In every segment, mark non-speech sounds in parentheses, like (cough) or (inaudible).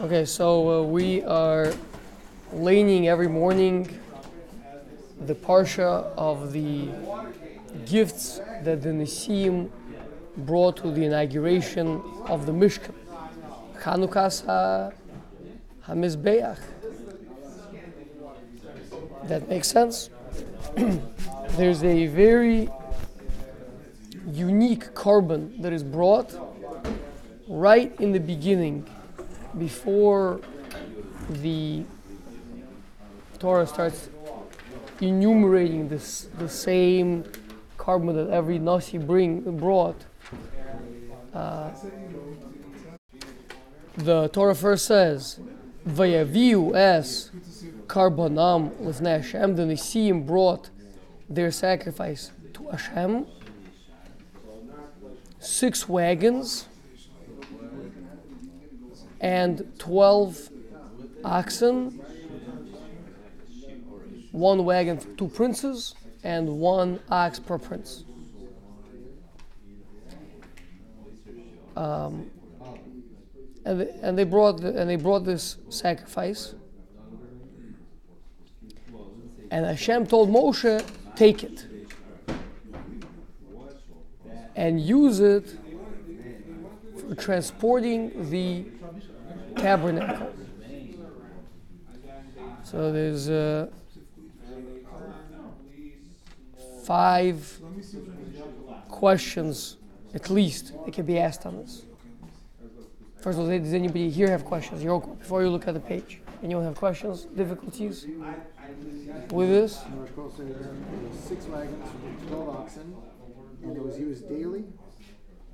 Okay, so uh, we are leining every morning the parsha of the gifts that the Nisim brought to the inauguration of the Mishkan. Chanukas HaMizbeach. That makes sense? (clears throat) There's a very unique korban that is brought right in the beginning before the Torah starts enumerating this the same korban that every nasi bring brought. Uh, the Torah first says, "Vayaviu es karbonam lifnei Hashem." The Nisim brought their sacrifice to Hashem. Six wagons and 12 oxen, one wagon for two princes, and one ox per prince. Um, and, they, and they brought the, and they brought this sacrifice. And Hashem told Moshe, take it and use it for transporting the tabernacle. So there's uh, five questions, at least, that can be asked on this. First of all, does anybody here have questions? You're, before you look at the page, anyone have questions, difficulties with this? Six wagons twelve oxen, and it was used daily,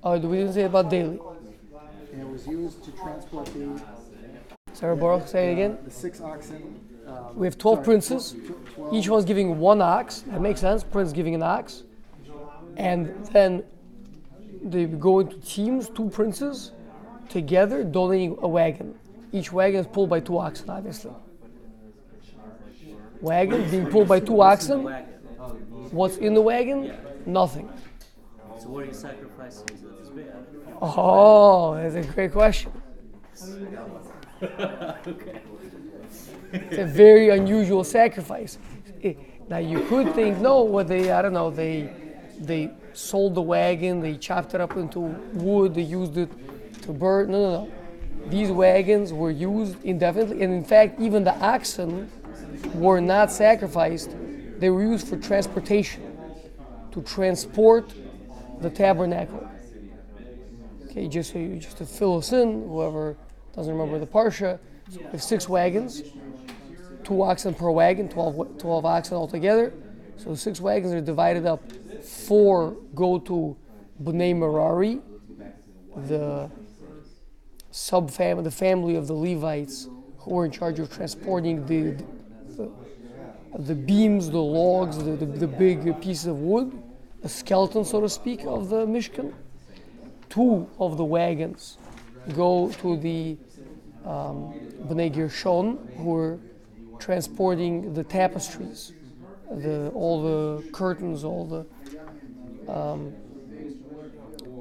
Oh, we didn't say about daily. And it was used to transport the, Sarah Baruch, say it again. the six oxen. um, We have 12 sorry, princes. tw- twelve- Each one's giving one ox. That makes sense. Prince giving an ox. And then they go into teams, two princes, together, donating a wagon. Each wagon is pulled by two oxen, obviously. Wagon being pulled by two oxen. wagon. What's in the wagon? Nothing. So what are you sacrificing to this bear? Oh, that's a great question. It's a very unusual sacrifice. Now you could think, no, what they, I don't know, they, they sold the wagon, they chopped it up into wood, they used it to burn. No, no, no. These wagons were used indefinitely, and in fact, even the oxen were not sacrificed. They were used for transportation, to transport the tabernacle. Okay, just so you, just to fill us in, whoever doesn't remember the parsha, so we have six wagons, two oxen per wagon, 12, 12 oxen altogether. So six wagons are divided up. Four go to Bnei Merari, the subfamily, the family of the Levites who were in charge of transporting the the, the beams, the logs, the, the, the big pieces of wood, the skeleton, so to speak, of the Mishkan two of the wagons go to the um, Bnei Gershon, who are transporting the tapestries, the, all the curtains, all the um,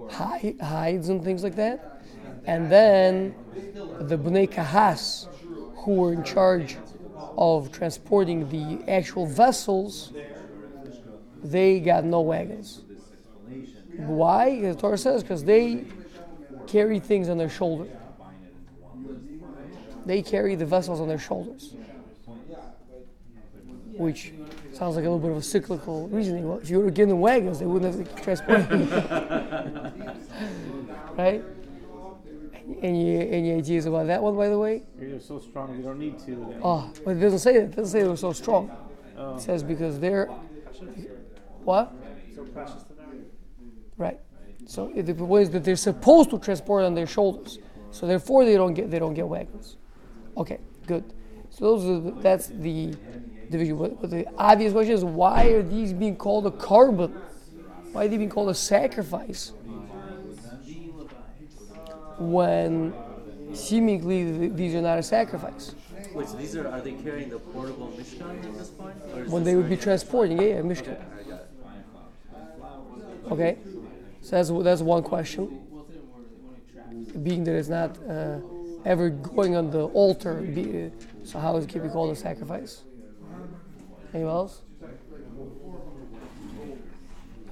hides and things like that. And then the Bnei Kahas, who were in charge of transporting the actual vessels, they got no wagons. Why? The Torah says because they carry things on their shoulder. They carry the vessels on their shoulders, which sounds like a little bit of a cyclical reasoning. Well, if you were given wagons, they wouldn't have to transport (laughs) right? Any any ideas about that one, by the way? You're so strong, you don't need to. Oh, but it doesn't say that. It doesn't say they were so strong. It oh. says because they're what? So precious. Right. So the is that they're supposed to transport on their shoulders. So therefore they don't get they don't get wagons. Okay, good. So those are the, that's the division. But, but the obvious question is why are these being called a korban? Why are they being called a sacrifice? When seemingly th- these are not a sacrifice. Wait, so these are are they carrying the portable Mishkan at this point? When they would be transporting, yeah, yeah, Mishkan. Okay, so that's that's one question. Being that it's not uh, ever going on the altar. Be, so how is it can be called a sacrifice? Anyone else?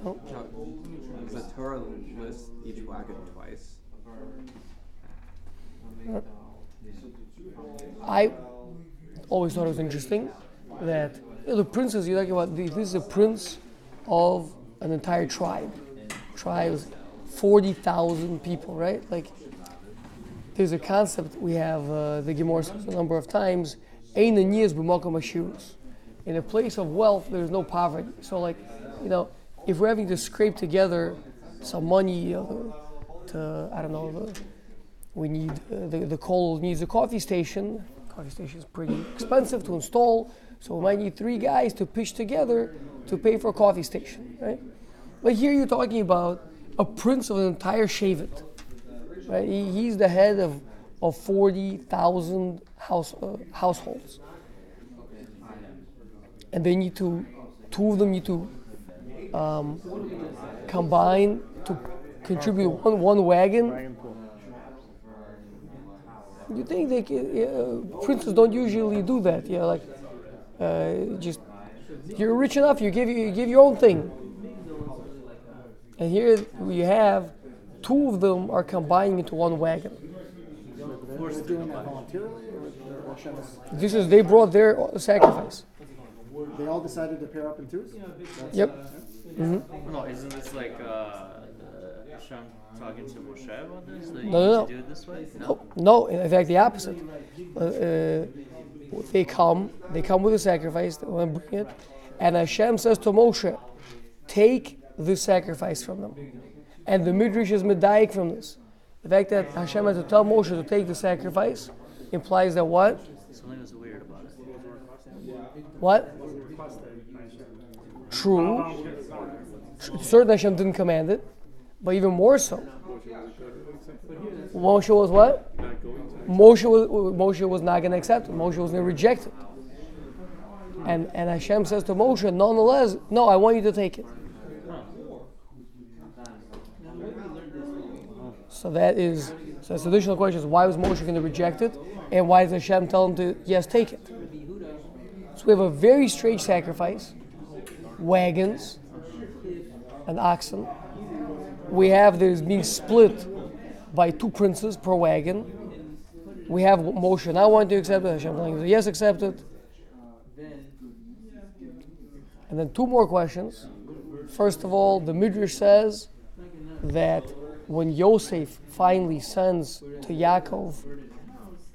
Chuck, the Torah lists each wagon twice. I always thought it was interesting that you know, the princes you're talking about. This is a prince of an entire tribe. Tribe is forty thousand people, right? Like there's a concept we have. Uh, the Gemara says a number of times. Ein aniyas ashirus. In a place of wealth, there's no poverty. So, like, you know, if we're having to scrape together some money to, I don't know, the, we need uh, the the coal needs a coffee station. Coffee station is pretty expensive to install, so we might need three guys to pitch together to pay for a coffee station, right? But here you're talking about a prince of an entire Shevet, right? He, he's the head of of forty thousand house uh, households, and they need to two of them need to um, combine to contribute one one wagon Wagon you think they can, uh, princes don't usually do that? Yeah, like uh, just you're rich enough, you give you give your own thing. And here we have two of them are combining into one wagon. They're doing that voluntarily, or or Hashem is, This is they brought their sacrifice. they all decided to pair up in twos? That's- Yep. No, isn't this like uh, uh, Hashem talking to Moshe about this? That you No, no, no. to do it this way? Oh, no, in fact, the opposite. Uh, uh, they come, they come with a sacrifice. They want to bring it, and Hashem says to Moshe, "Take the sacrifice from them." And the midrash is medayik from this. The fact that Hashem had to tell Moshe to take the sacrifice implies that what? Something was weird about it. What? True. Tr- Certainly Hashem didn't command it, but even more so. Moshe was what? Moshe was Moshe was not going to accept it. Moshe was going to reject it. And and Hashem says to Moshe, nonetheless, no, I want you to take it. So that is so that's the additional question is why was Moshe going to reject it, and why does Hashem tell him to yes take it? So we have a very strange sacrifice, wagons and oxen. We have this being split by two princes per wagon. We have Moshe not wanting to accept it, Hashem telling him yes accept it. And then two more questions. First of all, the Midrash says that when Yosef finally sends to Yaakov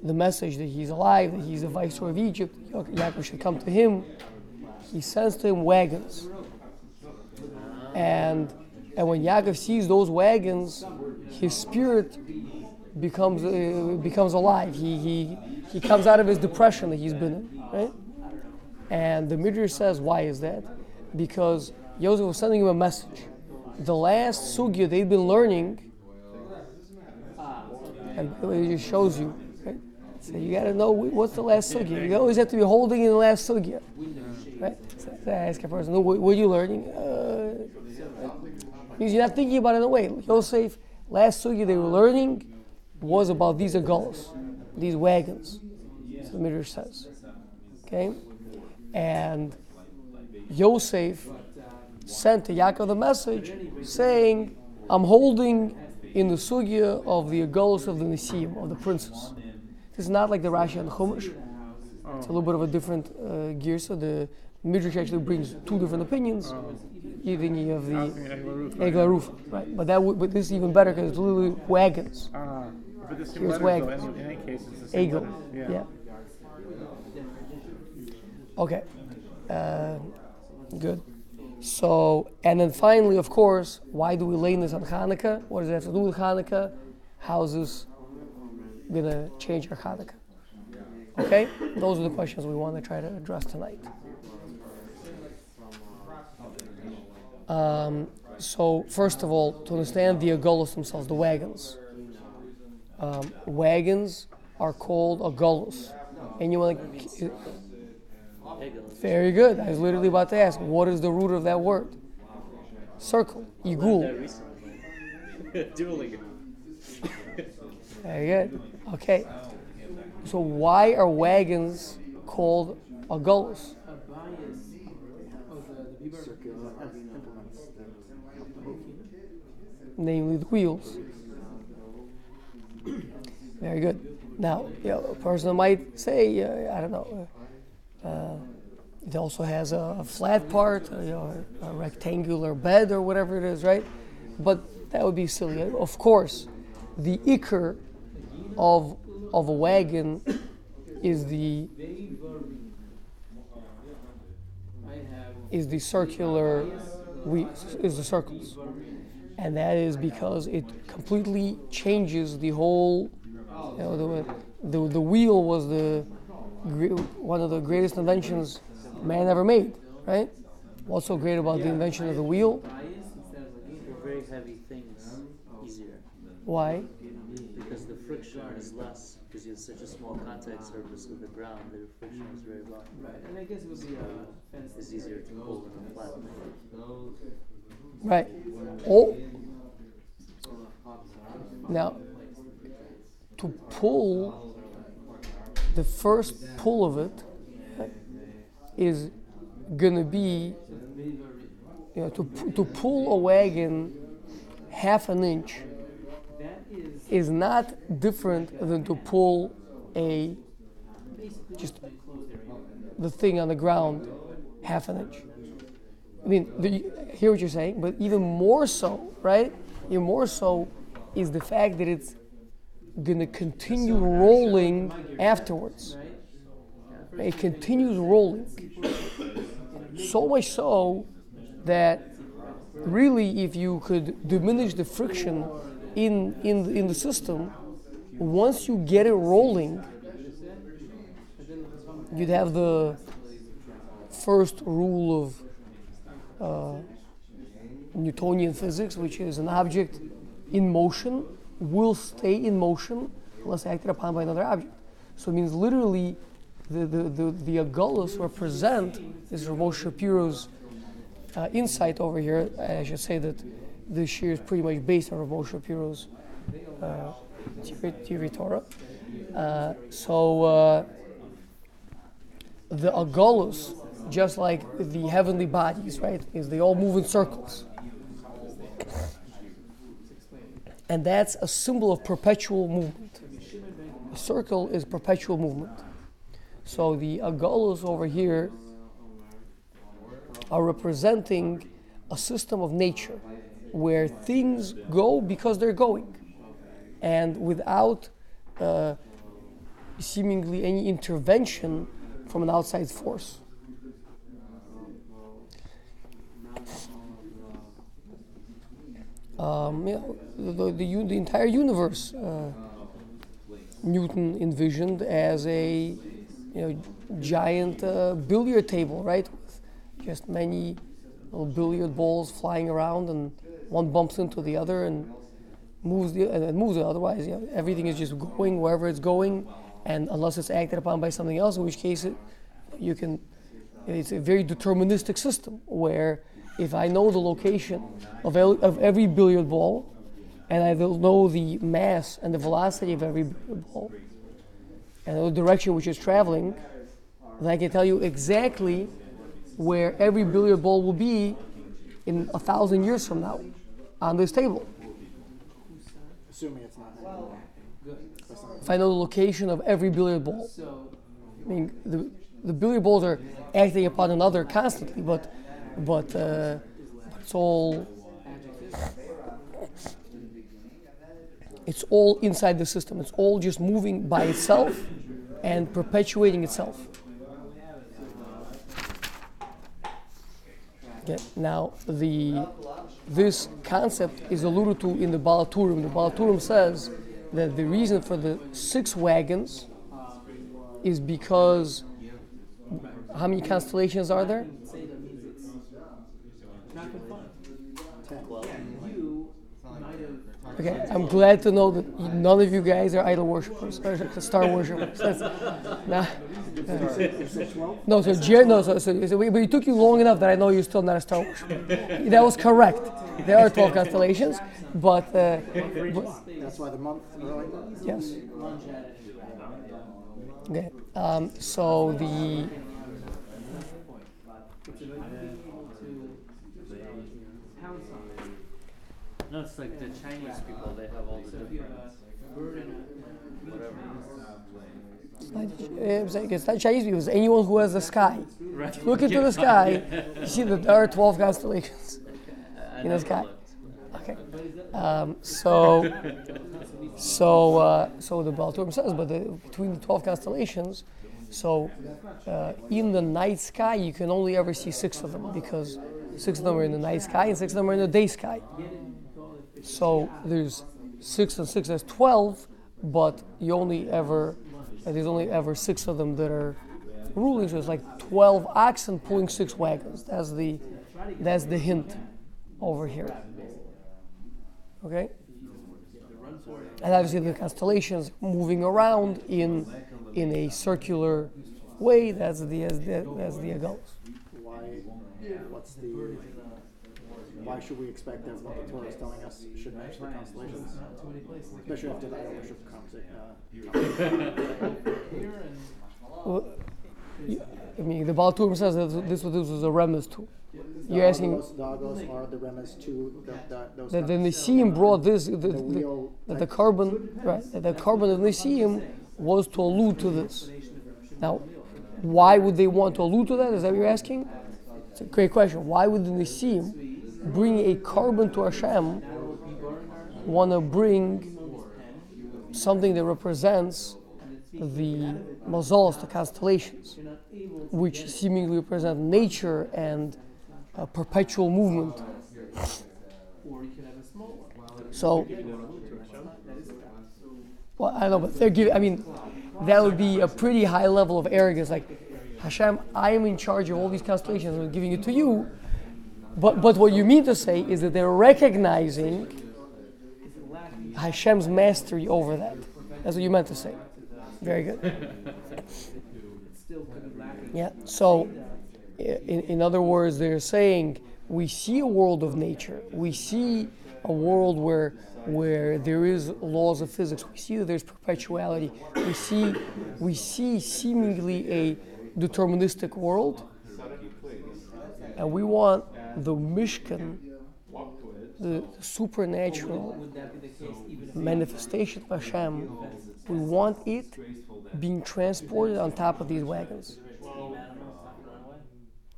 the message that he's alive, that he's the viceroy of Egypt, Yaakov should come to him, he sends to him wagons. And and when Yaakov sees those wagons, his spirit becomes uh, becomes alive. He, he he comes out of his depression that he's been in, right? And the Midrash says, why is that? Because Yosef was sending him a message. The last sugya they've been learning, and it just shows you, right? So you got to know what's the last sugya. You always have to be holding in the last sugya, right? So, I ask a person, what, what are you learning? Uh, means you're not thinking about it in a way. Yosef, last sugya they were learning was about these agulas, these wagons. The Midrash says. Okay? And Yosef sent to Yaakov the message saying, I'm holding in the sugya of the agulas of the Nisim, of the princes. This is not like the Rashi and the Chumash. It's a little bit of a different uh, gear. So the Midrash actually brings two different opinions. You're thinking of the Egla Arufa, right? But that would, but this is even better because it's literally wagons. Ah, but the same Here's letters, wagons. in, in any case, it's the same Eagle. letters. Yeah. Okay. Uh, good. So, and then finally, of course, why do we lay this on Hanukkah? What does it have to do with Hanukkah? How is this going to change our Hanukkah? Okay? Those are the questions we want to try to address tonight. Um, so, first of all, to understand the agulos themselves, the wagons. Um, wagons are called agulos. And you want to. Very good. I was literally about to ask, what is the root of that word? Circle. Igul. (laughs) Dueling. Very good. Okay. So why are wagons called agulos? Circular implements that help to move. namely the wheels. Very good. Now, you know, a person might say, uh, I don't know, uh, uh, it also has a, a flat part, you know, a rectangular bed or whatever it is, right? But that would be silly. Of course, the ikar of of a wagon is the is the circular is the circles and that is because it completely changes the whole. You know, the, the, the wheel was the one of the greatest inventions man ever made, right? What's so great about the invention of the wheel? Very heavy things easier Why? because the friction is less because you have such a small contact surface with the ground. The friction is very low. Right, and I guess it would be uh, a fence. It's easier to pull than a flat. Right. Oh. Now, to pull, the first pull of it is gonna be, you know, to, to pull a wagon half an inch is not different than to pull a just the thing on the ground half an inch. I mean, hear what you're saying, but even more so, right? Even more so is the fact that it's gonna continue rolling afterwards. It continues rolling. So much so that really, if you could diminish the friction in in the, in the system, once you get it rolling, you'd have the first rule of uh, Newtonian physics, which is an object in motion will stay in motion unless acted upon by another object. So it means literally the, the, the, the agulos represent, this is Ramon Shapiro's uh, insight over here. I should say that this year is pretty much based on Ramon Shapiro's uh, Torah. Uh, so uh, the agulos, just like the heavenly bodies, right, is they all move in circles. And that's a symbol of perpetual movement. A circle is perpetual movement. So the agulos over here are representing a system of nature where things go because they're going and without uh, seemingly any intervention from an outside force. Um, you know, the, the, the, entire universe uh, Newton envisioned as a you know, giant uh, billiard table, right? With just many little billiard balls flying around, and one bumps into the other and moves the and it moves it. Otherwise, you know, everything is just going wherever it's going, and unless it's acted upon by something else, in which case it, you can. It's a very deterministic system where if I know the location of, el- of every billiard ball, and I will know the mass and the velocity of every billiard ball, and the direction which is traveling, then I can tell you exactly where every billiard ball will be in a thousand years from now on this table. Assuming it's not. If I know the location of every billiard ball. I mean, the, the billiard balls are acting upon another constantly, but but uh, it's all it's all inside the system. It's all just moving by itself and perpetuating itself. Okay, now the this concept is alluded to in the Baal HaTurim. The Baal HaTurim says that the reason for the six wagons is because how many constellations are there? say that means it's not confined. You might have Okay, I'm glad to know that none of you guys are idol worshippers or star worshippers. That's, nah. You? No, so Jer- no, so, so, so but it took you long enough that I know you're still not a star worshiper. That was correct. There are 12 constellations, but, uh, but That's why the month are like that? yes. Okay. Um, so the No, it's like the Chinese people. They have all the different whatever. it's like it's not Chinese people. It's anyone who has the sky. Right. Look into the sky. (laughs) You see that there are 12 constellations. In the sky. Okay. Um, so, so, uh, so the Baal Turim says, but the, between the 12 constellations, so uh, in the night sky, you can only ever see six of them because six of them are in the night sky and six of them are in the day sky. So there's six and six, that's 12, but you only ever, there's only ever six of them that are ruling. So it's like 12 oxen pulling six wagons. That's the, that's the hint over here. Okay? And obviously the constellations moving around in in a circular way, that's the as the as the goes. Why, what's the, why should we expect that what the Torah is telling us should match the constellations? Especially after the worship conversation. Uh, (laughs) well, you- I mean the Baal Turim says that this was this was a remez too. You're asking doggos are the remez to the, the, those. that the. Nisim brought this the, the, that the korban right that the korban of Nisim was to allude to this. Now, why would they want to allude to that? Is that what you're asking? It's a great question. Why would the Nisim bring a korban to Hashem? Want to bring something that represents the mazals, the constellations, which seemingly represent nature and a perpetual movement. So, well, I don't know, but they're giving. I mean, that would be a pretty high level of arrogance. Like, Hashem, I am in charge of all these constellations. I'm giving it to you. But but what you mean to say is that they're recognizing Hashem's mastery over that. That's what you meant to say. Very good. Yeah. So, in, in other words, they're saying we see a world of nature. We see a world where where there is laws of physics. We see that there's perpetuality. We see we see seemingly a deterministic world, and we want the Mishkan, the supernatural manifestation of Hashem. We want it being transported on top of these wagons.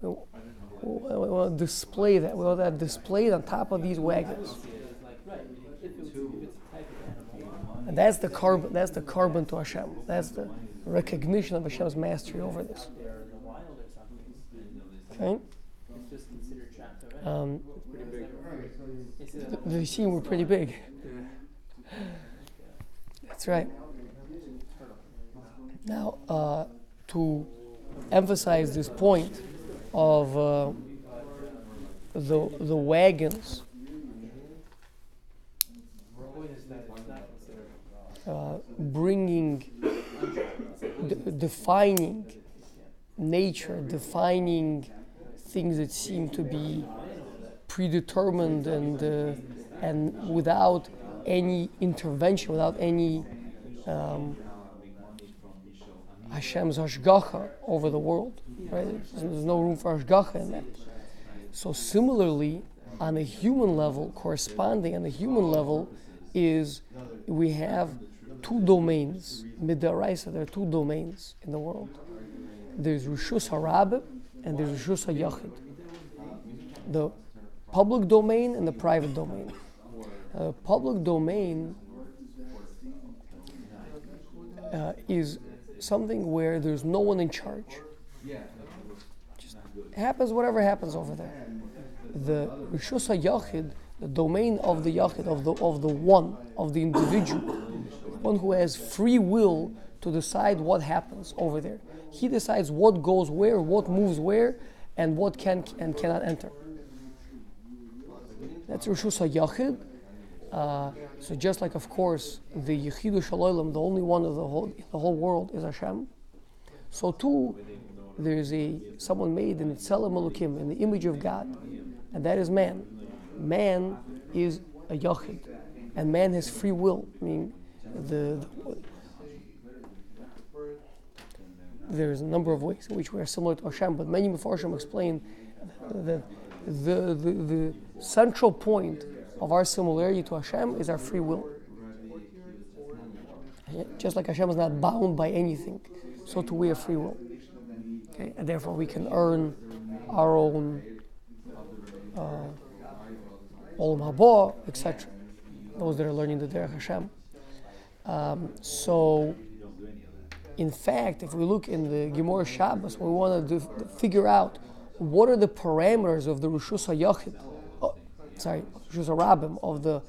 We, want to display that. We want that displayed on top of these wagons. And that's the korban. That's the korban to Hashem. That's the recognition of Hashem's mastery over this. Okay. Um, the, scene were pretty big. That's right. Now, uh, to emphasize this point of uh, the the wagons uh, bringing, defining nature, defining things that seem to be predetermined and uh, and without any intervention, without any um, Hashem's hashgacha over the world. Right? There's, there's no room for hashgacha in that. So similarly, on a human level, corresponding on a human level, is we have two domains. Mid'oraisa, there are two domains in the world. There's Rishus Harab and there's Rishus HaYachid. The public domain and the private domain. Uh, public domain uh, is something where there's no one in charge. Just happens whatever happens over there. The Rishus the domain of the Yachid, of the, of the one, of the individual, one who has free will to decide what happens over there. He decides what goes where, what moves where, and what can and cannot enter. That's Rishus HaYachid. Uh, so just like, of course, the Yechido shel Olam, the only one of the whole, the whole world is Hashem. So too, there's a someone made in Tzelem Elokim, in the image of God, and that is man. Man is a Yachid, and man has free will. I mean, the, the there's a number of ways in which we are similar to Hashem, but many Mefarshim explain that the, the, the central point of our similarity to Hashem is our free will. Just like Hashem is not bound by anything, so too we have free will. Okay? And therefore we can earn our own uh, Olam etc. Those that are learning the Derech Hashem. Um, so, in fact, if we look in the Gemara Shabbos, we want to do, figure out what are the parameters of the Rishus HaYachid, oh, sorry, Rishus HaRabim, of the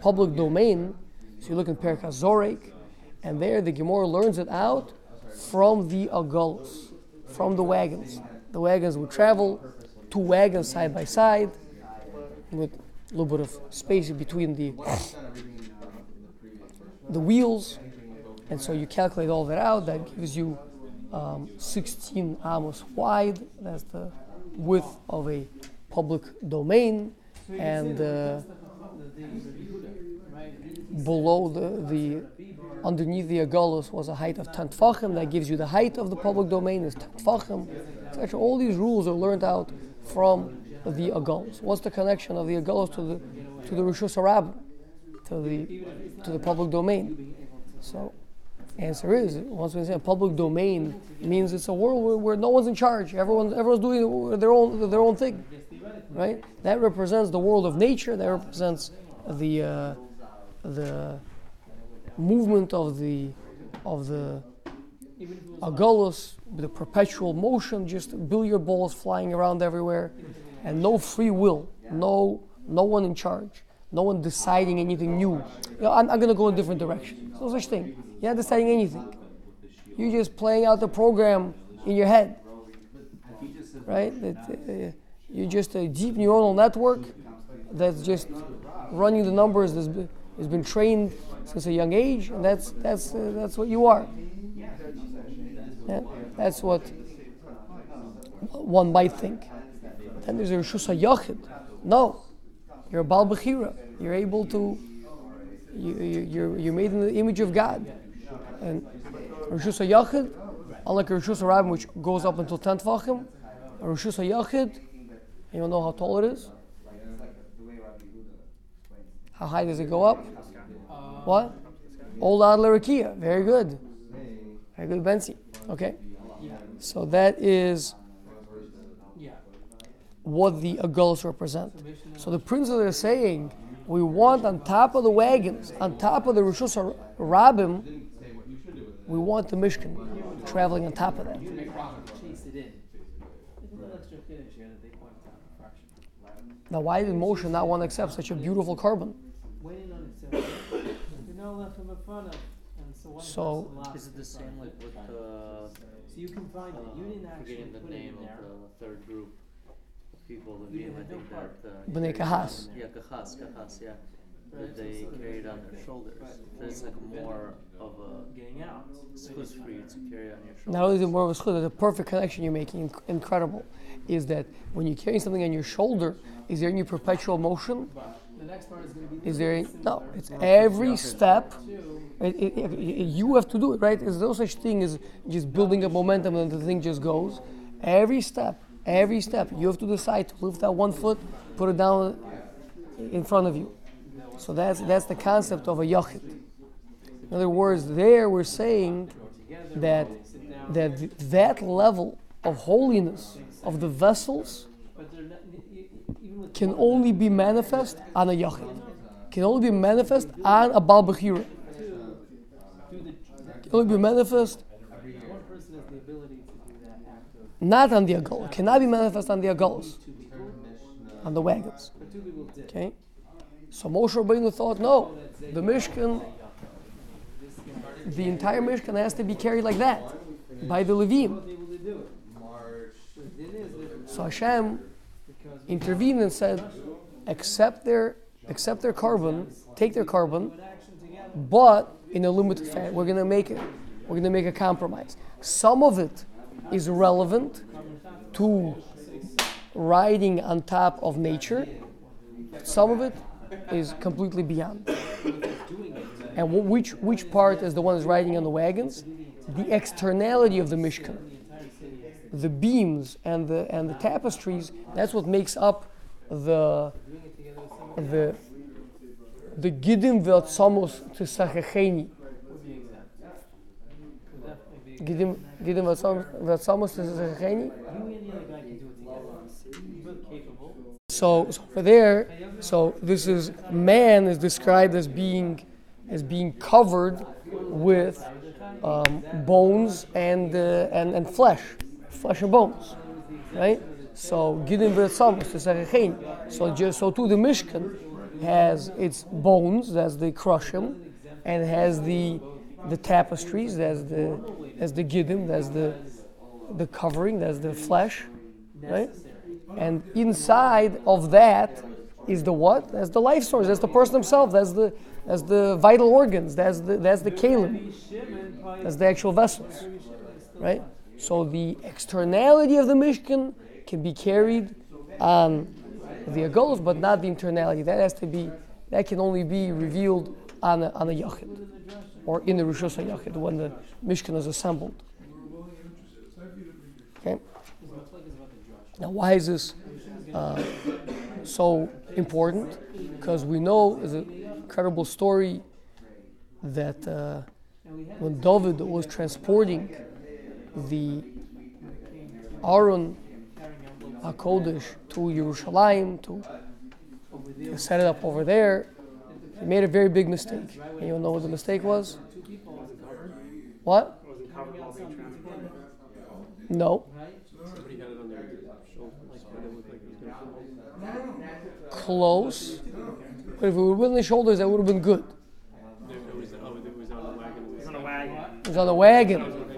public domain. So you look in Perek HaZorek, and there the Gemara learns it out from the Agalos, from the wagons. The wagons would travel, two wagons side by side, with a little bit of space between the the wheels, and so you calculate all that out. That gives you um, 16 amos wide. That's the width of a public domain, and uh, below the, the underneath the agalos was a height of 10 tfachim. That gives you the height of the public domain is 10 tfachim. etc. All these rules are learned out from the agalos. What's the connection of the agalos to the to the rishus to the to the public domain? So, answer is once we say a public domain means it's a world where, where no one's in charge. Everyone everyone's doing their own their own thing, right? That represents the world of nature. That represents the uh, the movement of the of the agalos, the perpetual motion, just billiard balls flying around everywhere, and no free will, no no one in charge, no one deciding anything new. You know, I'm, I'm going to go in a different direction. No such thing. You're not deciding anything. You're just playing out the program in your head, right? That, uh, you're just a deep neuronal network that's just running the numbers that's been, has been trained since a young age, and that's that's uh, that's what you are. Yeah? That's what one might think. Then there's a Rishus HaYachid. No, you're a Baal Bechira. You're able to, you, you, you're, you're made in the image of God. And Rishus HaYachid, unlike Rishus HaRabim, which goes up until 10 tfachim, Rishus HaYachid, you don't know how tall it is? How high does it go up? What? Old Adler. Very good. Very good, Bensi. Okay. So that is what the Aguls represent. So the princes are saying, we want on top of the wagons, on top of the Rishus Rabim, we want the Mishkan traveling on top of that. Now, why did Moshe not want to accept such a beautiful korban? So, Is it the same like with the So you can find it. You didn't uh, actually forgetting the put it name in there. of the third group of people, the name I think that uh, B'nai Kahas. Yeah, Kahas, Kahas, yeah. That they carried on their shoulders. There's like more of a Getting out. excuse for you to carry on your shoulders. not only is it more of a schud, there's a perfect connection you're making, inc- incredible, is that when you're carrying something on your shoulder, is there any perpetual motion? The next part is going to be. Is there any, no, it's every step. It, it, it- it- you have to do it, right? There's no such thing as just building up momentum and the thing just goes. Every step, every step, you have to decide to lift that one foot, put it down in front of you. So that's that's the concept of a yachid. In other words, there we're saying that that that level of holiness of the vessels can only be manifest on a yachid. Can only be manifest on a the, Can only be manifest one person has the ability to do that act of not on the agol. Cannot be manifest on the agols, on the wagons. Okay. So Moshe Rabbeinu thought, no, the Mishkan, the entire Mishkan has to be carried like that by the Levim. So Hashem intervened and said, accept their accept their korban, take their korban, but in a limited fashion. We're gonna make it. We're gonna make a compromise. Some of it is relevant to riding on top of nature. Some of it is completely beyond. And which which part is the one that's riding on the wagons? The externality of the Mishkan, the beams and the and the tapestries. That's what makes up the the the gidim to sachecheni. Gidim gidim v'atzamos to sachecheni. You and the other guy can do it together. Capable. So, so over there, so this is man is described as being as being covered with um, bones and, uh, and and flesh, flesh and bones, right? So gidim v'atzamos to sachecheni. So just so too the Mishkan has its bones, that's the krashim, and has the the tapestries, that's the that's the gidim, that's the the covering, that's the flesh, right? And inside of that is the what? That's the life source. That's the person himself. That's the that's the vital organs. That's the that's the kalim. That's the actual vessels, right? So the externality of the mishkan can be carried on the agolos, but not the internality. That has to be that can only be revealed on a, on a yachid or in the rishus yachid when the mishkan is assembled. Okay. Now, why is this uh, so important? Because we know there's an incredible story that uh, when David was transporting the Aron HaKodesh to Yerushalayim to set it up over there, he made a very big mistake. And you know what the mistake was? What? No. Close. But if it would have been the shoulders, that would have been good. It was, on the a wagon. It was on a wagon.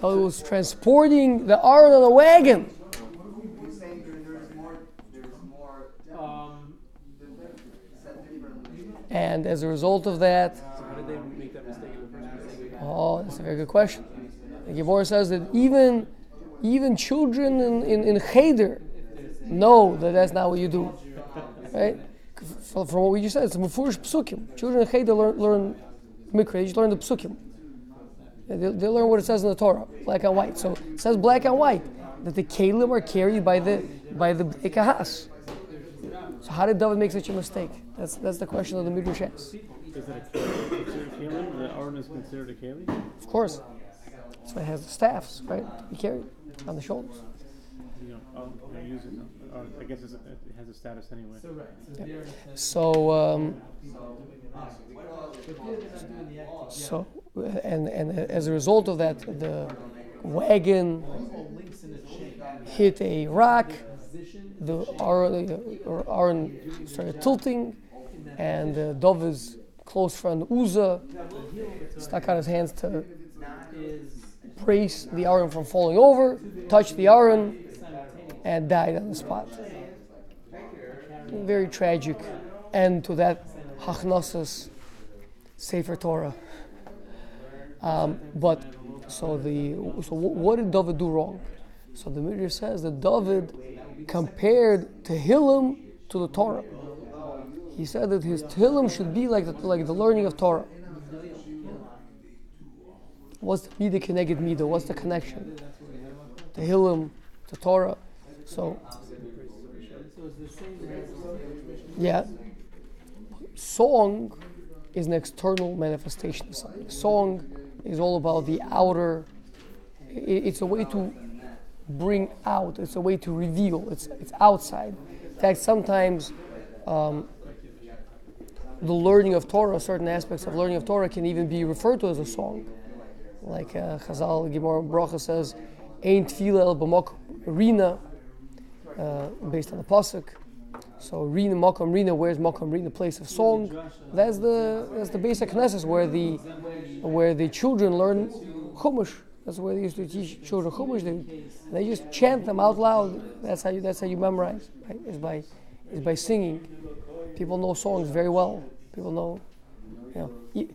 So it was transporting the Aron on a wagon. And as a result of that, oh, that's a very good question. The Gibor says that even even children in, in, in Cheder know that that's not what you do. Right? From, what we just said, it's Mufurish Psukim. Children in Cheder learn, learn Mikra, they just learn the Psukim. They, they learn what it says in the Torah, black and white. So it says black and white that the Kalim are carried by the by the Bnei Kahas. So how did David make such a mistake? That's that's the question of the Midrash. Is it a kalim? The Aron is considered a kalim? Of course, that's why it has the staffs, right? To be carried on the shoulders. You know, oh, you use it. Uh, I guess it has a status anyway. so. So um, and and as a result of that, the wagon hit a rock. The Aron, Aron started tilting, and uh, David's close friend Uzzah stuck out his hands to brace the Aron from falling over, touched the Aron, and died on the spot. Very tragic end to that Hachnosas Sefer Torah. Um, but so the so what did David do wrong? So the Midrash says that David compared to Tehillim to the Torah. He said that his Tehillim should be like the, like the learning of Torah. What's the Midah connected Midah? What's the connection? Tehillim to Torah. So the yeah, song is an external manifestation of something. Song is all about the outer. It's a way to bring out. It's a way to reveal. It's it's outside. In fact, sometimes um, the learning of Torah, certain aspects of learning of Torah, can even be referred to as a song. Like uh, Chazal Gemara Bracha says, "Ein tefillah el b'mok rina," uh, based on the pasuk. So Rina Makam Rina, where's Makam Rina, the place of song? That's the that's the basic Knesset where the where the children learn Chumash. That's where they used to teach children Chumash. They, they just chant them out loud. That's how you that's how you memorize. Right? Is by is by singing. People know songs very well. People know, you know,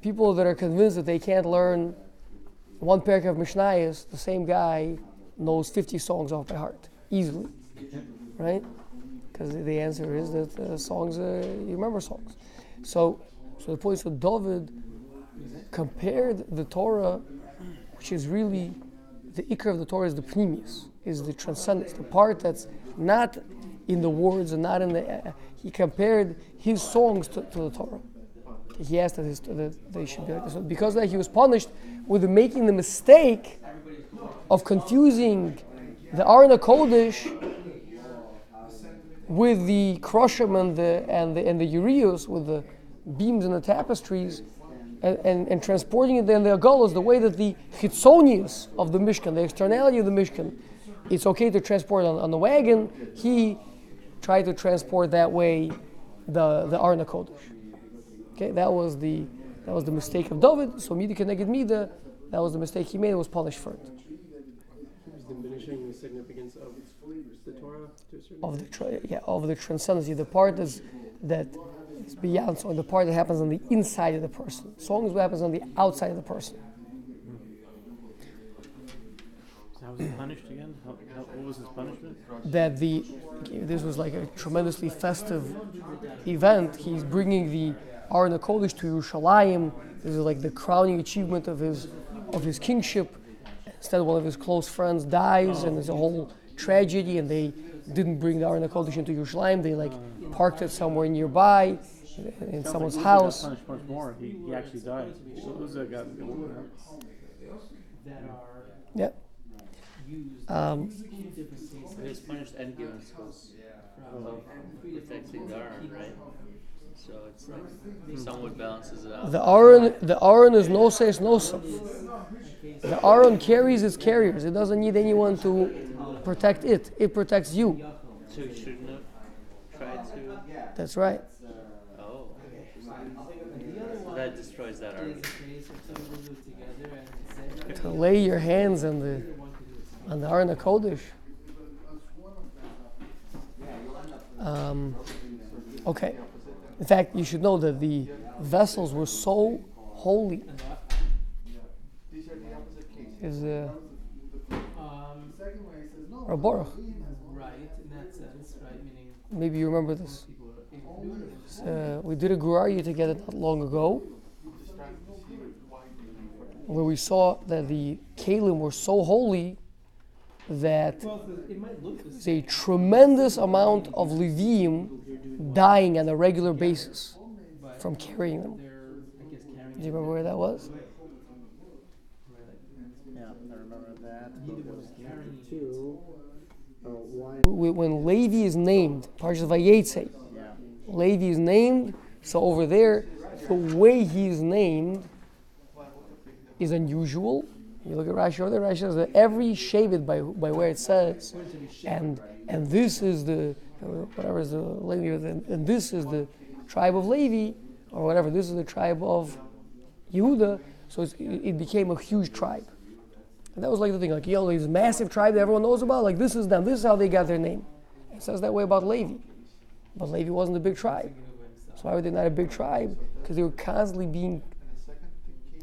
people that are convinced that they can't learn one parak of Mishnayos, the same guy knows 50 songs off by heart easily, right? Because the answer is that uh, songs, uh, you remember songs. So, so the point is that David compared the Torah, which is really the ikar of the Torah is the pnimius, is the transcendence, the part that's not in the words and not in the. Uh, he compared his songs to, to the Torah. He asked that, his, that they should be like this. Because that, he was punished with making the mistake of confusing the Aron HaKodesh with the krashim and the and the and the with the beams and the tapestries and, and, and transporting it in the Agalos the way that the Chitzonius of the Mishkan, the externality of the Mishkan, it's okay to transport on, on the wagon. He tried to transport that way the the Aron HaKodesh. Okay, that was the that was the mistake of David. So Mida connected Mida, that was the mistake he made. It was punished for it. Diminishing the significance of the Torah to a certain of the tra- yeah of the transcendency, the part is that is beyond song, the part that happens on the inside of the person. Song is what happens on the outside of the person. So how was he punished again? How, how, what was his punishment? That the this was like a tremendously festive event. He's bringing the Aron Kodesh to Yerushalayim. This is like the crowning achievement of his of his kingship. Instead, one of his close friends dies, and there's a whole tragedy, and they didn't bring the Aron Kodesh into Yerushalayim. They like parked it somewhere nearby in Sounds someone's like house. Uzzah punished much more. He, he actually died. Uzzah got. that Yeah. Um, in. He was punished and given schools of protecting the Aron, right? So it's like somewhat balances it out. The Aron, the Aron is no says no self. The Aron carries its carriers. It doesn't need anyone to protect it. It protects you. So you shouldn't have tried to. That's right. Oh. So that destroys that Is argument. the case if two will do it together To lay your hands on the one could do it. on the Aron Kodesh. Um, okay. In fact, you should know that the vessels were so holy. Is uh, Um, right, in that sense, right, meaning Maybe you remember this. people are able to do it. Uh, we did a Gurari together not long ago, where we saw that the Kalim were so holy that Well, it might look the there's a tremendous amount of Levim dying on a regular basis from carrying them. they're, I guess, carrying. Do you remember where that was? Yeah, I remember that. Neither was carrying. Two. Oh, why? Wh- When Levi is named, Parshas Vayetze, Yeah. Levi is named. So over there, the way he is named is unusual. You look at Rashi over there. Rashi says that every shaved by by where it says, and and this is the whatever is the Levi, and this is the tribe of Levi, or whatever. This is the tribe of Yehuda. So it became a huge tribe. And that was like the thing, like yo, this massive tribe that everyone knows about. Like this is them. This is how they got their name. It says that way about Levi, but Levi wasn't a big tribe. So why were they not a big tribe? Because they were constantly being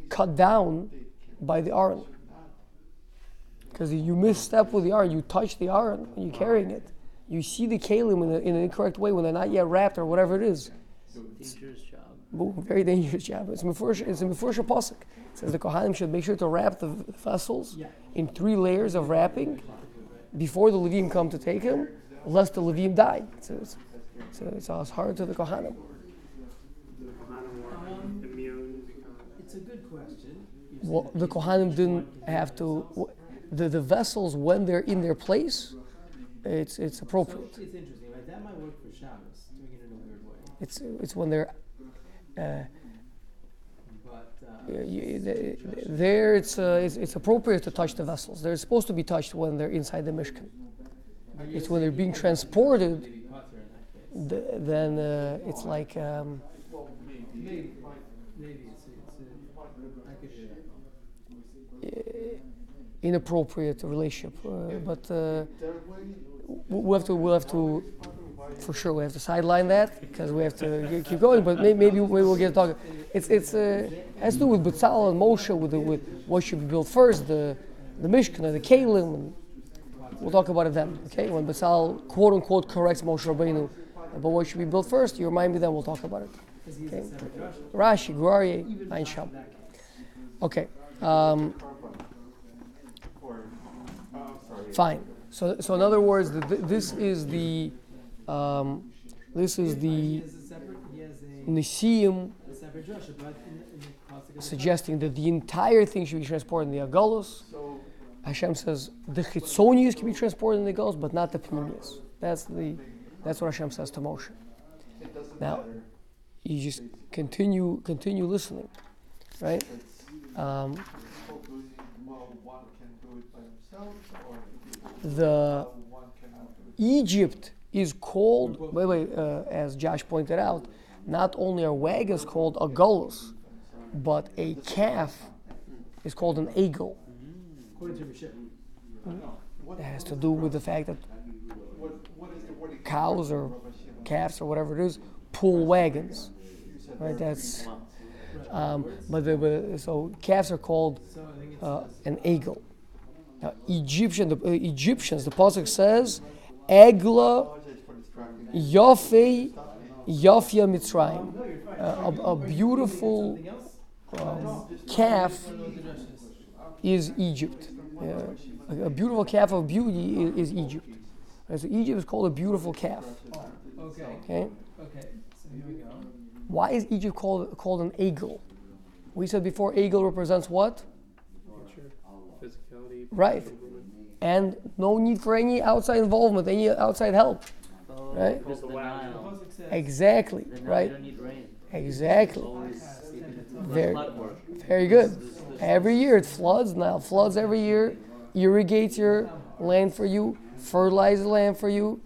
cut down by the Aron. Because you misstep with the Aron, you touch the Aron when you're carrying it. You see the kalim in, a, in an incorrect way when they're not yet wrapped or whatever it is. Dangerous job. Boom, very dangerous job. It's a Mefurish, it's a Mefurish Pasuk. It says the Kohanim should make sure to wrap the vessels in three layers of wrapping before the Levim come to take him, lest the Levim die. So it's, so it's, it's hard to the Kohanim. Um. It's a good question. Well, the Kohanim didn't have to. The, the vessels, when they're in their place, it's it's So appropriate. it's interesting, right? That might work for Shabbos, doing it in a weird way. It's it's when they're uh, But uh, you, the- there. It's, uh, it's it's appropriate to touch the vessels. They're supposed to be touched when they're inside the Mishkan. It's when they're being transported. maybe Potter in that case. th- Then uh, it's like um, Maybe, maybe it's, it's a, I could hear that. Inappropriate relationship. Uh, but uh, we have to we'll have to for sure we have to sideline that because we have to keep going. But may, maybe maybe we'll get to talk. It's it's uh, has to do with Betzalel and Moshe with the, with what should be built first, the the Mishkan, the Kalim, we'll talk about it then. Okay, when Betzalel quote unquote corrects Moshe Rabbeinu about what should be built first, you remind me then we'll talk about it. Okay. Rashi, Guarie, Ein. Okay. Um, fine. So, so in other words, the, th- this is the um, this is the Nisim suggesting that the entire thing should be transported in the Agalos. Hashem says the Chitzonius can be transported in the Agalos, but not the Pnimius. That's the that's what Hashem says to Moshe. Now, you just continue continue listening, right? Um, the Egypt is called, wait, wait, uh, as Josh pointed out, not only are wagons called agalos, but a calf is called an egel. That has to do with the fact that cows or calves or whatever it is pull wagons, right? That's um, but, the, so calves are called uh, an egel. Now, Egyptian, the uh, Egyptians, the pasuk says, "Egla Yafei Yafia Mitzrayim," uh, a, a beautiful um, calf is Egypt. Uh, a, a beautiful calf of beauty is, is Egypt. Right, so Egypt is called a beautiful calf. okay. Okay, Okay. So here we go. why is Egypt called called an egel? We said before, egel represents what? Right. And no need for any outside involvement, any outside help. Oh, Right? because the The Nile. Pasuk says, Exactly. The Right. don't need rain. Exactly. Very, very good. Every year it floods. Now floods every year, irrigates your land for you, fertilizes the land for you,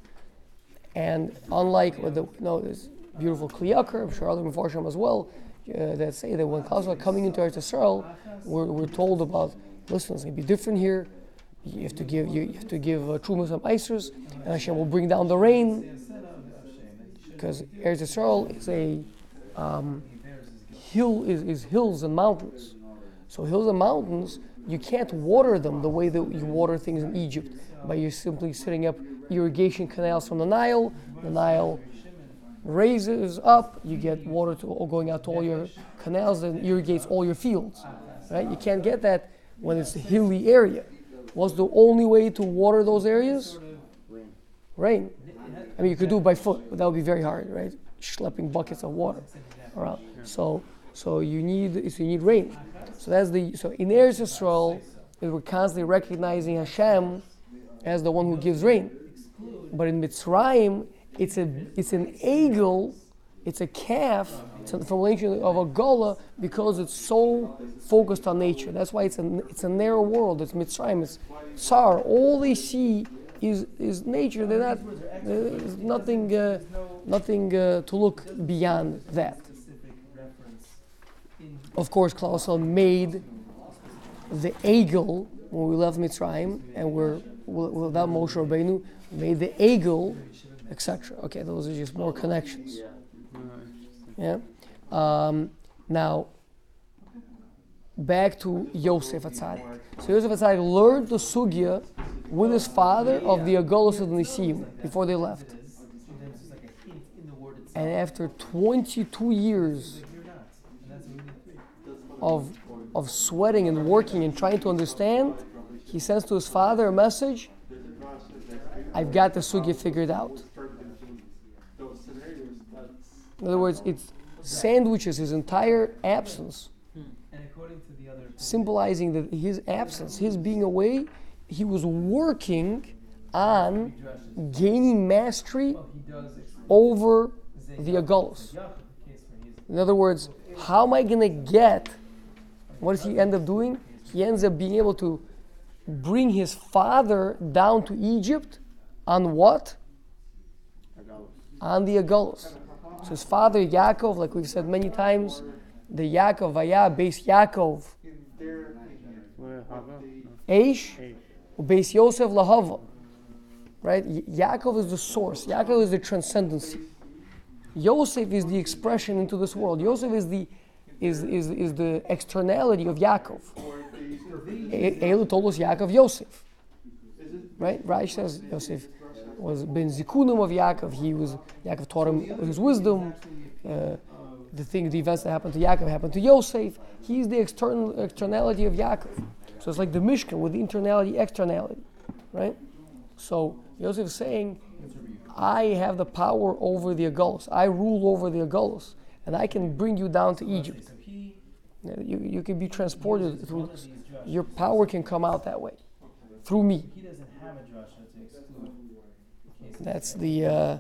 and unlike with the you know this beautiful Kli Yakar, I'm sure other Mefarshim as well, uh, that say that when are coming into Eretz Yisrael, we're, we're told about listen, it's gonna be different here. You have to give you, you have to give uh, trumas and isers, and Hashem will bring down the rain because Eretz Yisrael is a um, hill is, is hills and mountains. So hills and mountains, you can't water them the way that you water things in Egypt by you simply setting up irrigation canals from the Nile. The Nile raises up, you get water to, going out to all your canals and irrigates all your fields. Right? You can't get that when it's a hilly area. What's the only way to water those areas? Rain. I mean, you could do it by foot, but that would be very hard, right? Schlepping buckets of water around. So, so you need, so you need rain. So that's the. So in Eretz Yisrael, we're constantly recognizing Hashem as the one who gives rain. But in Mitzrayim, it's a, it's an egel, it's a calf, it's a formulation of a gullah because it's so focused on nature. That's why it's a, it's a narrow world. It's Mitzrayim. It's Tsar. All they see is is nature. They're not. There's nothing. Uh, nothing uh, to look beyond that. specific reference in Of course, Klal Yisrael made the egel when we left Mitzrayim, and we're without Moshe Rabbeinu, made the egel, etc. Okay, those are just more connections. Yeah. Um, now, back to Yosef HaTzadik. So Yosef HaTzadik learned the sugya with his father of the Agolos of the Nisim before they left. it's. And after 22 years of, of sweating and working and trying to understand, he sends to his father a message I've got the sugya figured out. In other words, it sandwiches his entire absence, And according to the other symbolizing that his absence, his being away, he was working on gaining mastery well, he does explain over the Agolos. Yaakov, the case where he's In other words, how am I going to get? What does he end up doing? He ends up being able to bring his father down to Egypt on what? On the Agolos. So his father Yaakov, like we've said many times, the Yaakov Vaya, base Yaakov. Aish, base Yosef Lahava. right? Yaakov is the source. Yaakov is the transcendency. Yosef is the expression into this world. Yosef is the is, is, is the externality of Yaakov. Elu told us Yaakov Yosef. Right? Rashi says Yosef was ben zikunim of Yaakov. He was Yaakov taught him his wisdom. Uh, the thing, the events that happened to Yaakov happened to Yosef. He's the external externality of Yaakov. So it's like the Mishkan with the internality, externality, right? So Yosef is saying, I have the power over the Agulos. I rule over the Agulos, and I can bring you down to Egypt. You, you can be transported through this. Your power can come out that way, through me. he doesn't have a to exclude. That's the uh,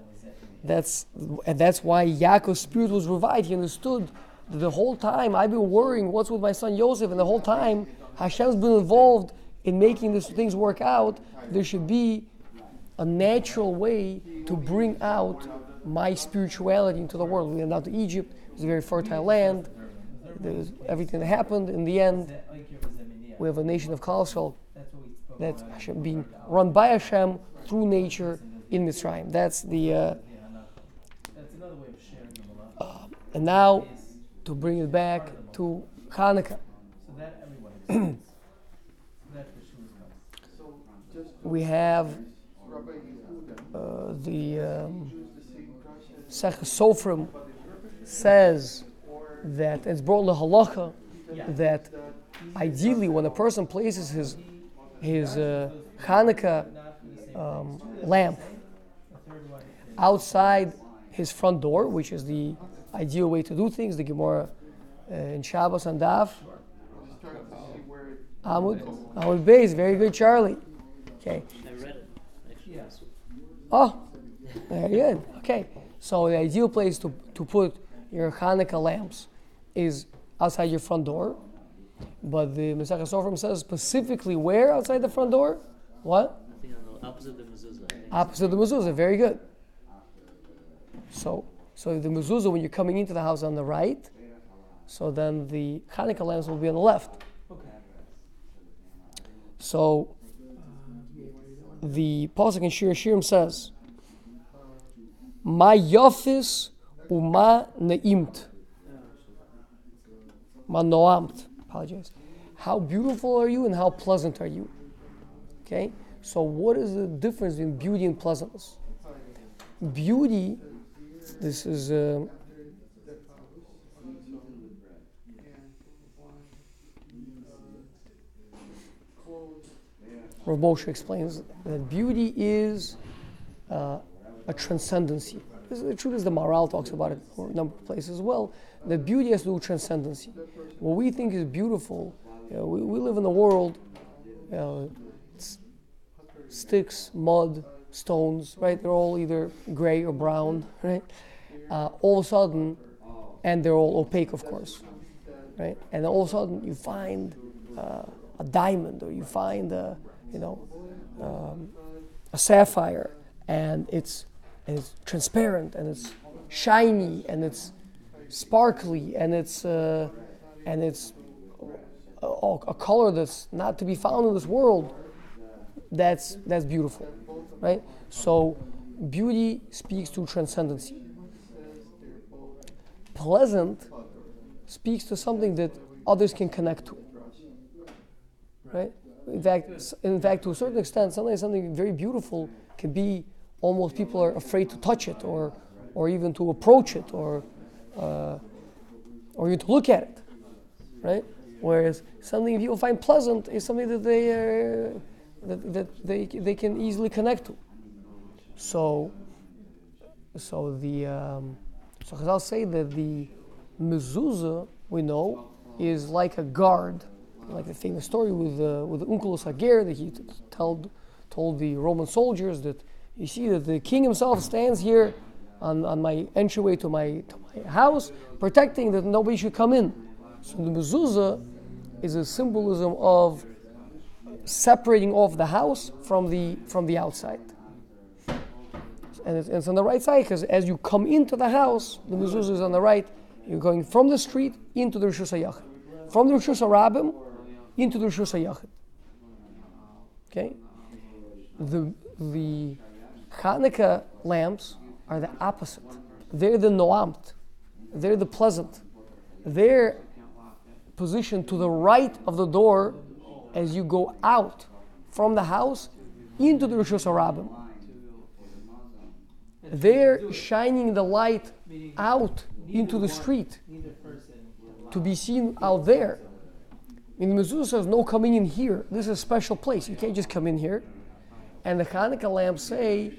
that's and that's why Yaakov's spirit was revived. He understood the whole time I've been worrying what's with my son Yosef, and the whole time Hashem's been involved in making these things work out. There should be a natural way to bring out my spirituality into the world. We went down to Egypt. It's a very fertile land. There's everything that happened. In the end, we have a nation of Kalsal That's. Hashem being run by Hashem through nature in Mitzrayim. That's the uh, Yeah. That's another way of sharing the malach. and now to bring it back to Hanukkah. so that everyone (clears throat) accepts. so that's what she was coming. We have uh, the um, Sech Sofrim says that it's brought the halacha that ideally when a person places his his uh, Hanukkah um, lamp outside his front door, which is the ideal way to do things. The Gemara uh, in Shabbos and Daf. Amud, Amud Beis, very good, Charlie. Okay. I read it. Actually, Yeah. this week. Oh, very good. Okay. So the ideal place to, to put your Hanukkah lamps is outside your front door. But the Masechah Sofrim says specifically where outside the front door? What? I think on the opposite of the mezuzah. Opposite of the mezuzah. Very good. So, so the mezuzah when you're coming into the house on the right, so then the Hanukkah lamps will be on the left. So the pasuk in Shir Shirim says, "Ma yofis uma neimt." Ma noamt. Apologize. How beautiful are you and how pleasant are you? Okay. So what is the difference between beauty and pleasantness? Beauty. This is. Uh, Rav Moshe explains that beauty is uh, a transcendency. This is, the truth is the Maharal talks about it a number of places as well. That beauty has to do with transcendency. What we think is beautiful, you know, we, we live in a world, you know, sticks, mud, stones, right? They're all either gray or brown, right? Uh, all of a sudden, and they're all opaque, of course, right? And all of a sudden, you find uh, a diamond, or you find a, you know, um, a sapphire, and it's and it's transparent, and it's shiny, and it's sparkly, and it's uh, and it's a, a color that's not to be found in this world. That's that's beautiful, right? So, beauty speaks to transcendency. Pleasant speaks to something that others can connect to. Right? In fact, in fact, to a certain extent, sometimes something very beautiful can be almost people are afraid to touch it or, or even to approach it or, uh, or even to look at it. Right? Whereas something people find pleasant is something that they uh, that, that they, they can easily connect to. So, so the um, so Chazal say that the mezuzah we know is like a guard, like the famous story with uh, with Onkelos HaGer that he t- told told the Roman soldiers that you see that the king himself stands here on, on my entryway to my to my house, protecting that nobody should come in. So the mezuzah is a symbolism of separating off the house from the from the outside. And it's, it's on the right side because as you come into the house, the mezuzah is on the right. You're going from the street into the Rishus HaYachid. From the Rishus HaRabim into the Rishus HaYachid. Okay? The, the Hanukkah lamps are the opposite. They're the noamt. They're the pleasant. They're positioned to the right of the door as you go out from the house into the Rosh Hashanah. They're shining the light out into the street to be seen out there. In the mezuzah says no coming in here. This is a special place. You can't just come in here. And the Hanukkah lamps say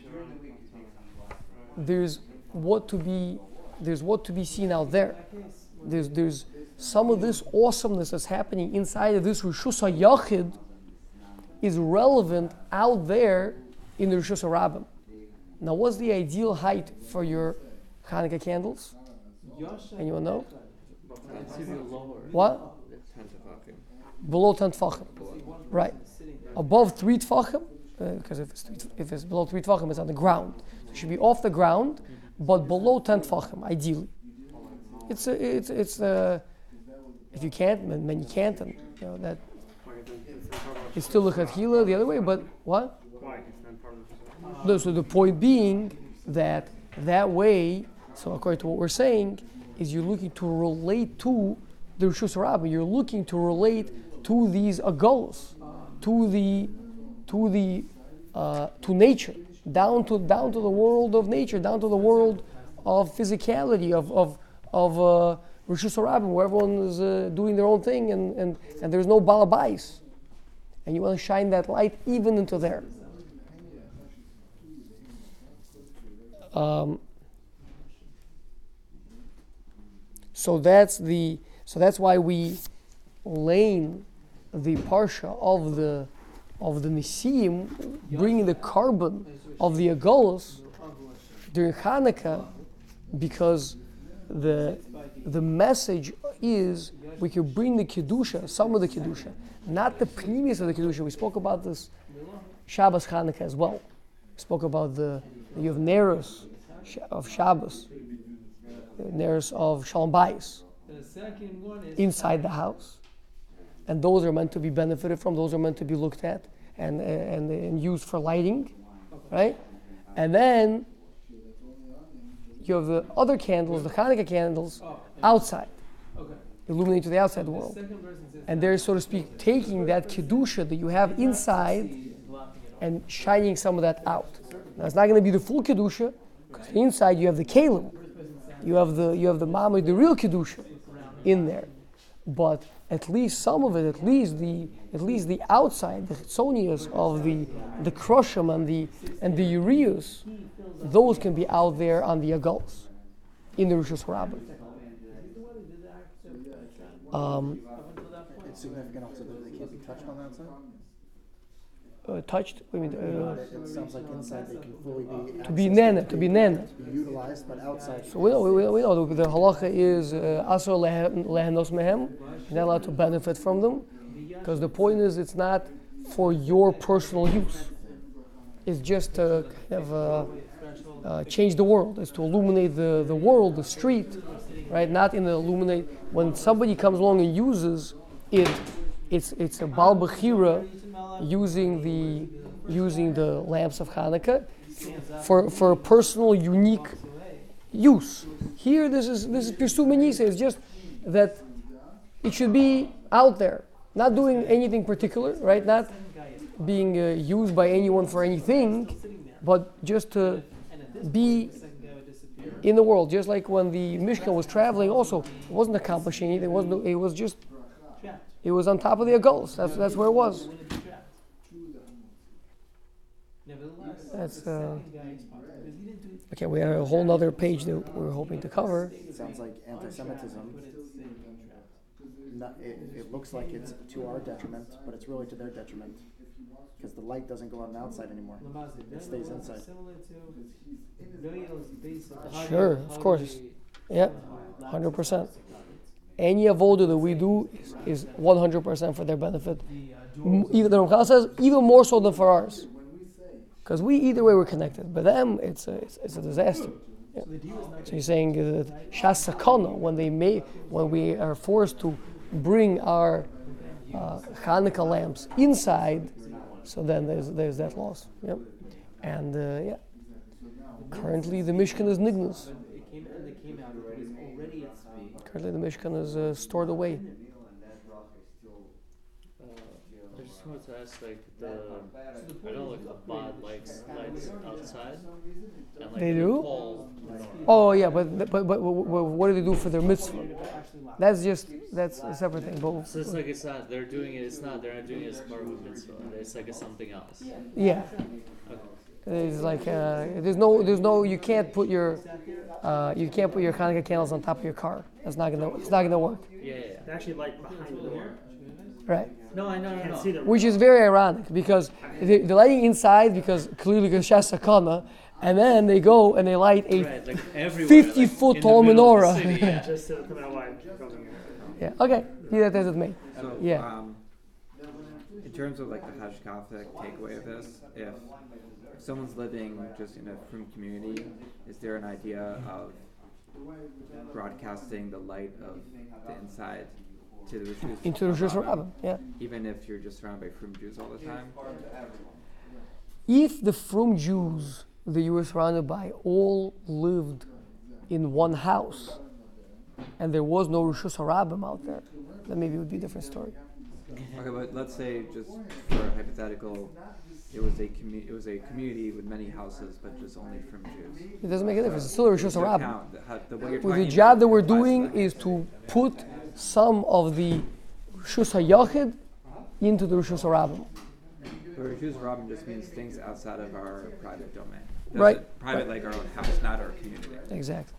there's what to be there's what to be seen out there. There's there's some of this awesomeness that's happening inside of this Rishus HaYachid is relevant out there in the Rishus HaRabim. Now, what's the ideal height for your Hanukkah candles? Anyone know? What? Below 10 tfachim. Right. Above 3 tfachim, because if, it's if it's below 3 tfachim, it's on the ground. So it should be off the ground, but below 10 tfachim, ideally. It's, a, it's, it's uh, if you can't, then, then you can't, and you know, that it's still a chatchila the other way, but what? No, so the point being that that way, so according to what we're saying, is you're looking to relate to the Rishus Rabbah. You're looking to relate to these agolos, to the to the uh, to nature, down to down to the world of nature, down to the world of physicality, of of of uh, Rishus Rabbah, where everyone is uh, doing their own thing, and and and there's no balabais, and you want to shine that light even into there. Um, so that's the so that's why we lein the parsha of the of the Nisim, bringing the korban of the Agolos during Hanukkah, because the the message is we can bring the kedusha, some of the kedusha, not the previous of the kedusha. We spoke about this Shabbos Hanukkah as well. We spoke about the you have Neros of Shabbos, Neros of Shalom Bayis The second one is inside the house, and those are meant to be benefited from. Those are meant to be looked at and and, and used for lighting, right? And then you have the other candles, the Hanukkah candles, outside, okay. illuminating to the outside world. Second person says And they're, so to speak, taking that kedusha that you have inside and shining some of that out. Now it's not going to be the full kedusha, because inside you have the kalim, you have the you have the mama, the real kedusha, in there. But at least some of it, at least the at least the outside, the chitzonias of the the krashim and the and the ureas, those can be out there on the agals, in the rishus harabim. Um, It's significant also that they can't be touched on that side. uh, touched. I mean, uh, It sounds like inside they can fully be. to be accessed, nana, to be nana. Utilized, but outside. So we know, we, we know the, the halacha is uh, asur lehe- lehenos mehem. You're not allowed to benefit from them, because the point is it's not for your personal use. It's just to kind of uh, uh, change the world. It's to illuminate the, the world, the street, right? Not in the illuminate. When somebody comes along and uses it, it's it's a balbachira using the using the lamps of Hanukkah for for personal unique use. Here, this is this is Pirsumei Nisa. It's just that it should be out there, not doing anything particular, right? Not being uh, used by anyone for anything, but just to be in the world. Just like when the Mishkan was traveling, also it wasn't accomplishing anything. It wasn't. It was just. It was on top of the Agos. That's that's where it was. That's uh, okay. We have a whole nother page that we're hoping to cover. Sounds like anti-Semitism. Not, it, it looks like it's to our detriment, but it's really to their detriment. Because the light doesn't go on the outside anymore. It stays inside. Sure, of course. Hundred percent. Any avoda that we do is one hundred percent for their benefit. Even the Ramchal says even more so than for ours, because we either way we're connected. But them, it's a, it's, it's a disaster. Yeah. So you're saying that shasakana when they may when we are forced to bring our uh, Hanukkah lamps inside, so then there's there's that loss. Yep. And uh, yeah, Currently, the Mishkan is Nignus. When it came and they came out, it was already at speed. Currently, the Mishkan is uh, stored away. I just wanted to ask, like the I know like lights outside, and like They the do? Oh yeah, but but, but, but what do they do for their mitzvah? That's just that's a separate thing. But So it's like it's not they're doing it. It's not they're not doing it as marhut mitzvah. It's like it's something else. yeah, Okay. it's like uh, there's no there's no you can't put your uh, you can't put your Hanukkah candles on top of your car. That's not gonna it's not gonna work. Yeah, yeah. They actually light behind the door. Right. No, I know, no, Can't no. Which is very ironic because the, they're lighting inside because clearly because Shasakana, and then they go and they light a Right, like 50 like, foot tall middle menorah. city, (laughs) yeah. just to come out wide. building. yeah okay yeah that does me So, Yeah. um, in terms of like the Hashkafic takeaway of this, if someone's living just in a frum community, is there an idea of broadcasting the light of the inside to the Rishus into the Rosh Hashanah, Hashanah, yeah. even if you're just surrounded by frum Jews all the time? If the from Jews that you were surrounded by all lived in one house, and there was no Rosh Hashanah out there, then maybe it would be a different story. Okay, but let's say just for a hypothetical, it was a commu- it was a community with many houses, but just only from Jews. It doesn't make a difference. It's still a Rosh Hashanah. The, the, Well, the job that we're doing is to put some of the Rosh Hashanah into the Rosh Hashanah. Jews Robin just means things outside of our private domain. Right. Doesn't- Private like our own house, not our community. Exactly.